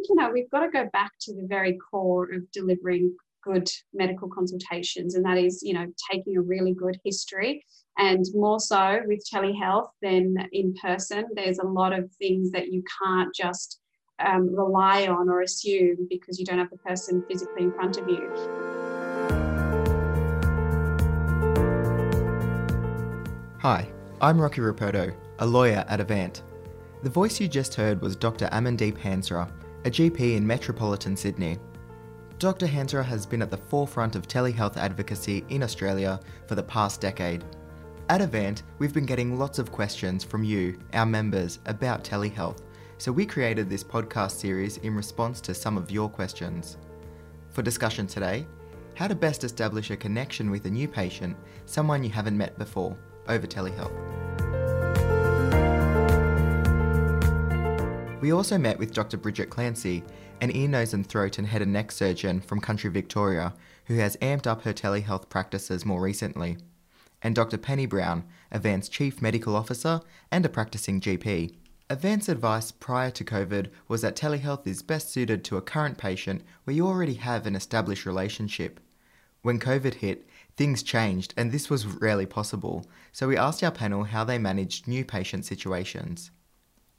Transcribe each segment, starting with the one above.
think, you know, we've got to go back to the very core of delivering good medical consultations, and that is, you know, taking a really good history. And more so with telehealth than in person, there's a lot of things that you can't just um, rely on or assume because you don't have the person physically in front of you. Hi, I'm Rocky Rapoto, a lawyer at Avant. The voice you just heard was Dr. Amandeep Hansra, a GP in metropolitan Sydney. Dr. Hansra has been at the forefront of telehealth advocacy in Australia for the past decade. At Avant, we've been getting lots of questions from you, our members, about telehealth, so we created this podcast series in response to some of your questions. For discussion today, how to best establish a connection with a new patient, someone you haven't met before, over telehealth. We also met with Dr. Bridget Clancy, an ear, nose, and throat and head and neck surgeon from country Victoria, who has amped up her telehealth practices more recently, and Dr. Penny Browne, Avant's Chief Medical Officer and a practicing GP. Avant's advice prior to COVID was that telehealth is best suited to a current patient where you already have an established relationship. When COVID hit, things changed and this was rarely possible, so we asked our panel how they managed new patient situations.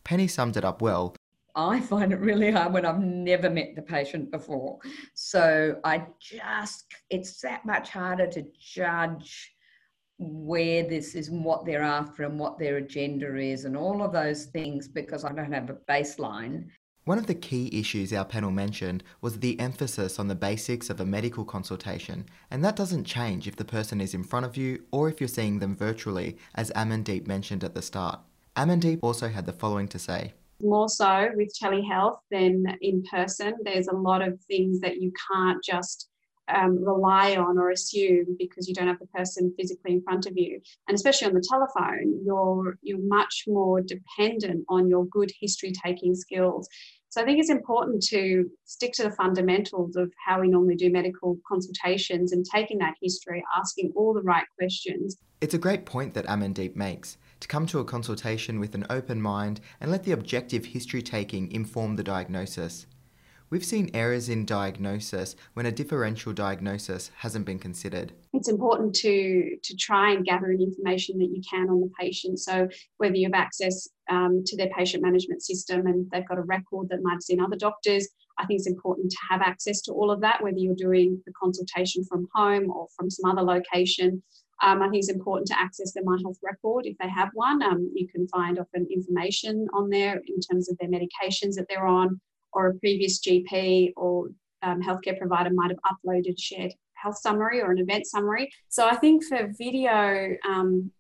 Penny summed it up well. I find it really hard when I've never met the patient before. So I just, it's that much harder to judge where this is and what they're after and what their agenda is and all of those things because I don't have a baseline. One of the key issues our panel mentioned was the emphasis on the basics of a medical consultation, and that doesn't change if the person is in front of you or if you're seeing them virtually, as Amandeep mentioned at the start. Amandeep also had the following to say. More so with telehealth than in person, there's a lot of things that you can't just um, rely on or assume because you don't have the person physically in front of you. And especially on the telephone, you're you're much more dependent on your good history taking skills. So I think it's important to stick to the fundamentals of how we normally do medical consultations and taking that history, asking all the right questions. It's a great point that Amandeep makes to come to a consultation with an open mind and let the objective history taking inform the diagnosis. We've seen errors in diagnosis when a differential diagnosis hasn't been considered. It's important to, to try and gather any information that you can on the patient. So, whether you have access um, to their patient management system and they've got a record that might have seen other doctors, I think it's important to have access to all of that, whether you're doing the consultation from home or from some other location. Um, I think it's important to access their My Health record if they have one. Um, you can find often information on there in terms of their medications that they're on, or a previous GP or um, healthcare provider might have uploaded shared health summary or an event summary. So I think for video, um,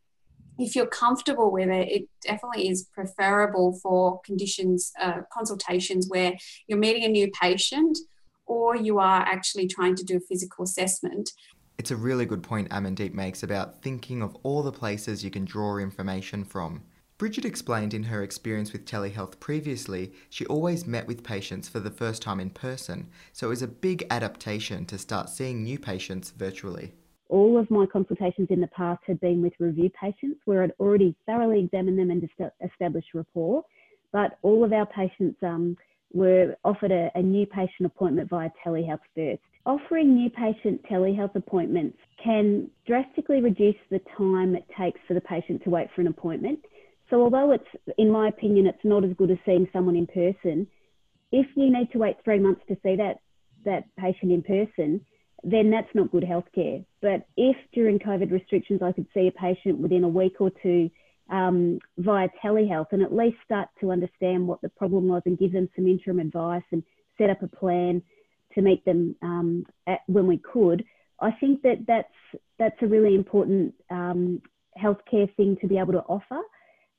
if you're comfortable with it, it definitely is preferable for conditions, uh, consultations where you're meeting a new patient or you are actually trying to do a physical assessment. It's a really good point Amandeep makes about thinking of all the places you can draw information from. Bridget explained in her experience with telehealth previously, she always met with patients for the first time in person, so it was a big adaptation to start seeing new patients virtually. All of my consultations in the past had been with review patients where I'd already thoroughly examined them and established rapport, but all of our patients um, were offered a, a new patient appointment via telehealth first. Offering new patient telehealth appointments can drastically reduce the time it takes for the patient to wait for an appointment so although it's, in my opinion, it's not as good as seeing someone in person, if you need to wait three months to see that, that patient in person, then that's not good healthcare. But if during COVID restrictions I could see a patient within a week or two um, via telehealth and at least start to understand what the problem was and give them some interim advice and set up a plan to meet them um, at, when we could, I think that that's that's a really important um, healthcare thing to be able to offer.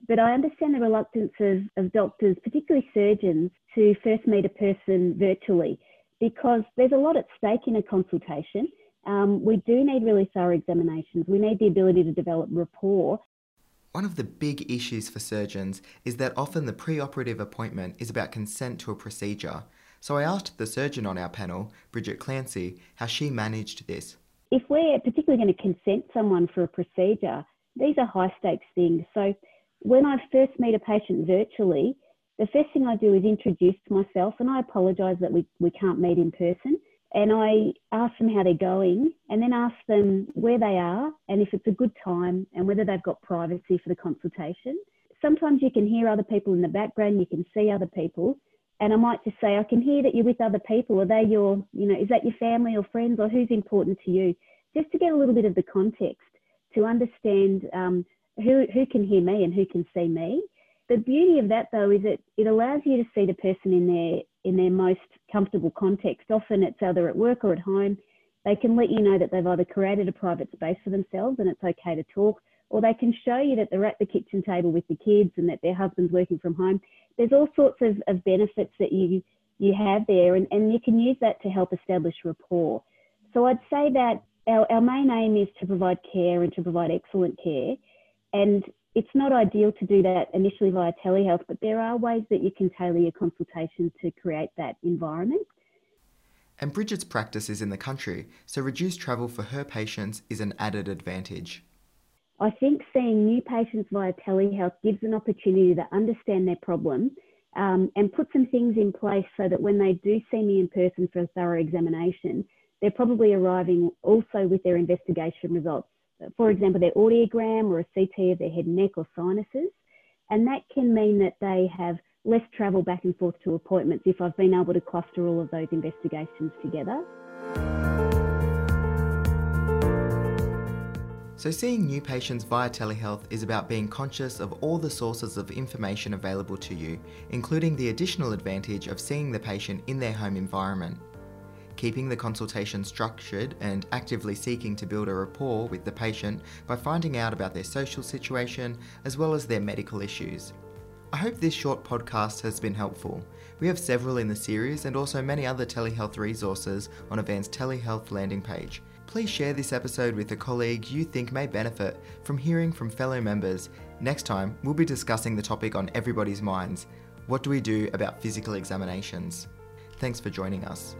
But I understand the reluctance of, of doctors, particularly surgeons, to first meet a person virtually because there's a lot at stake in a consultation. Um, we do need really thorough examinations. We need the ability to develop rapport. One of the big issues for surgeons is that often the preoperative appointment is about consent to a procedure. So I asked the surgeon on our panel, Bridget Clancy, how she managed this. If we're particularly going to consent someone for a procedure, these are high stakes things. So when I first meet a patient virtually, the first thing I do is introduce myself and I apologise that we, we can't meet in person. And I ask them how they're going and then ask them where they are and if it's a good time and whether they've got privacy for the consultation. Sometimes you can hear other people in the background, you can see other people. And I might just say, I can hear that you're with other people. Are they your, you know, is that your family or friends or who's important to you? Just to get a little bit of the context to understand um, who, who can hear me and who can see me. The beauty of that though is that it allows you to see the person in their in their most comfortable context. Often it's either at work or at home. They can let you know that they've either created a private space for themselves and it's okay to talk, or they can show you that they're at the kitchen table with the kids and that their husband's working from home. There's all sorts of, of benefits that you you have there and, and you can use that to help establish rapport. So I'd say that our, our main aim is to provide care and to provide excellent care. And it's not ideal to do that initially via telehealth, but there are ways that you can tailor your consultation to create that environment. And Bridget's practice is in the country, so reduced travel for her patients is an added advantage. I think seeing new patients via telehealth gives an opportunity to understand their problem um, and put some things in place so that when they do see me in person for a thorough examination, they're probably arriving also with their investigation results. For example, their audiogram or a CT of their head and neck or sinuses. And that can mean that they have less travel back and forth to appointments if I've been able to cluster all of those investigations together. So, seeing new patients via telehealth is about being conscious of all the sources of information available to you, including the additional advantage of seeing the patient in their home environment keeping the consultation structured and actively seeking to build a rapport with the patient by finding out about their social situation as well as their medical issues. I hope this short podcast has been helpful. We have several in the series and also many other telehealth resources on Avant's telehealth landing page. Please share this episode with a colleague you think may benefit from hearing from fellow members. Next time, we'll be discussing the topic on everybody's minds what do we do about physical examinations? Thanks for joining us.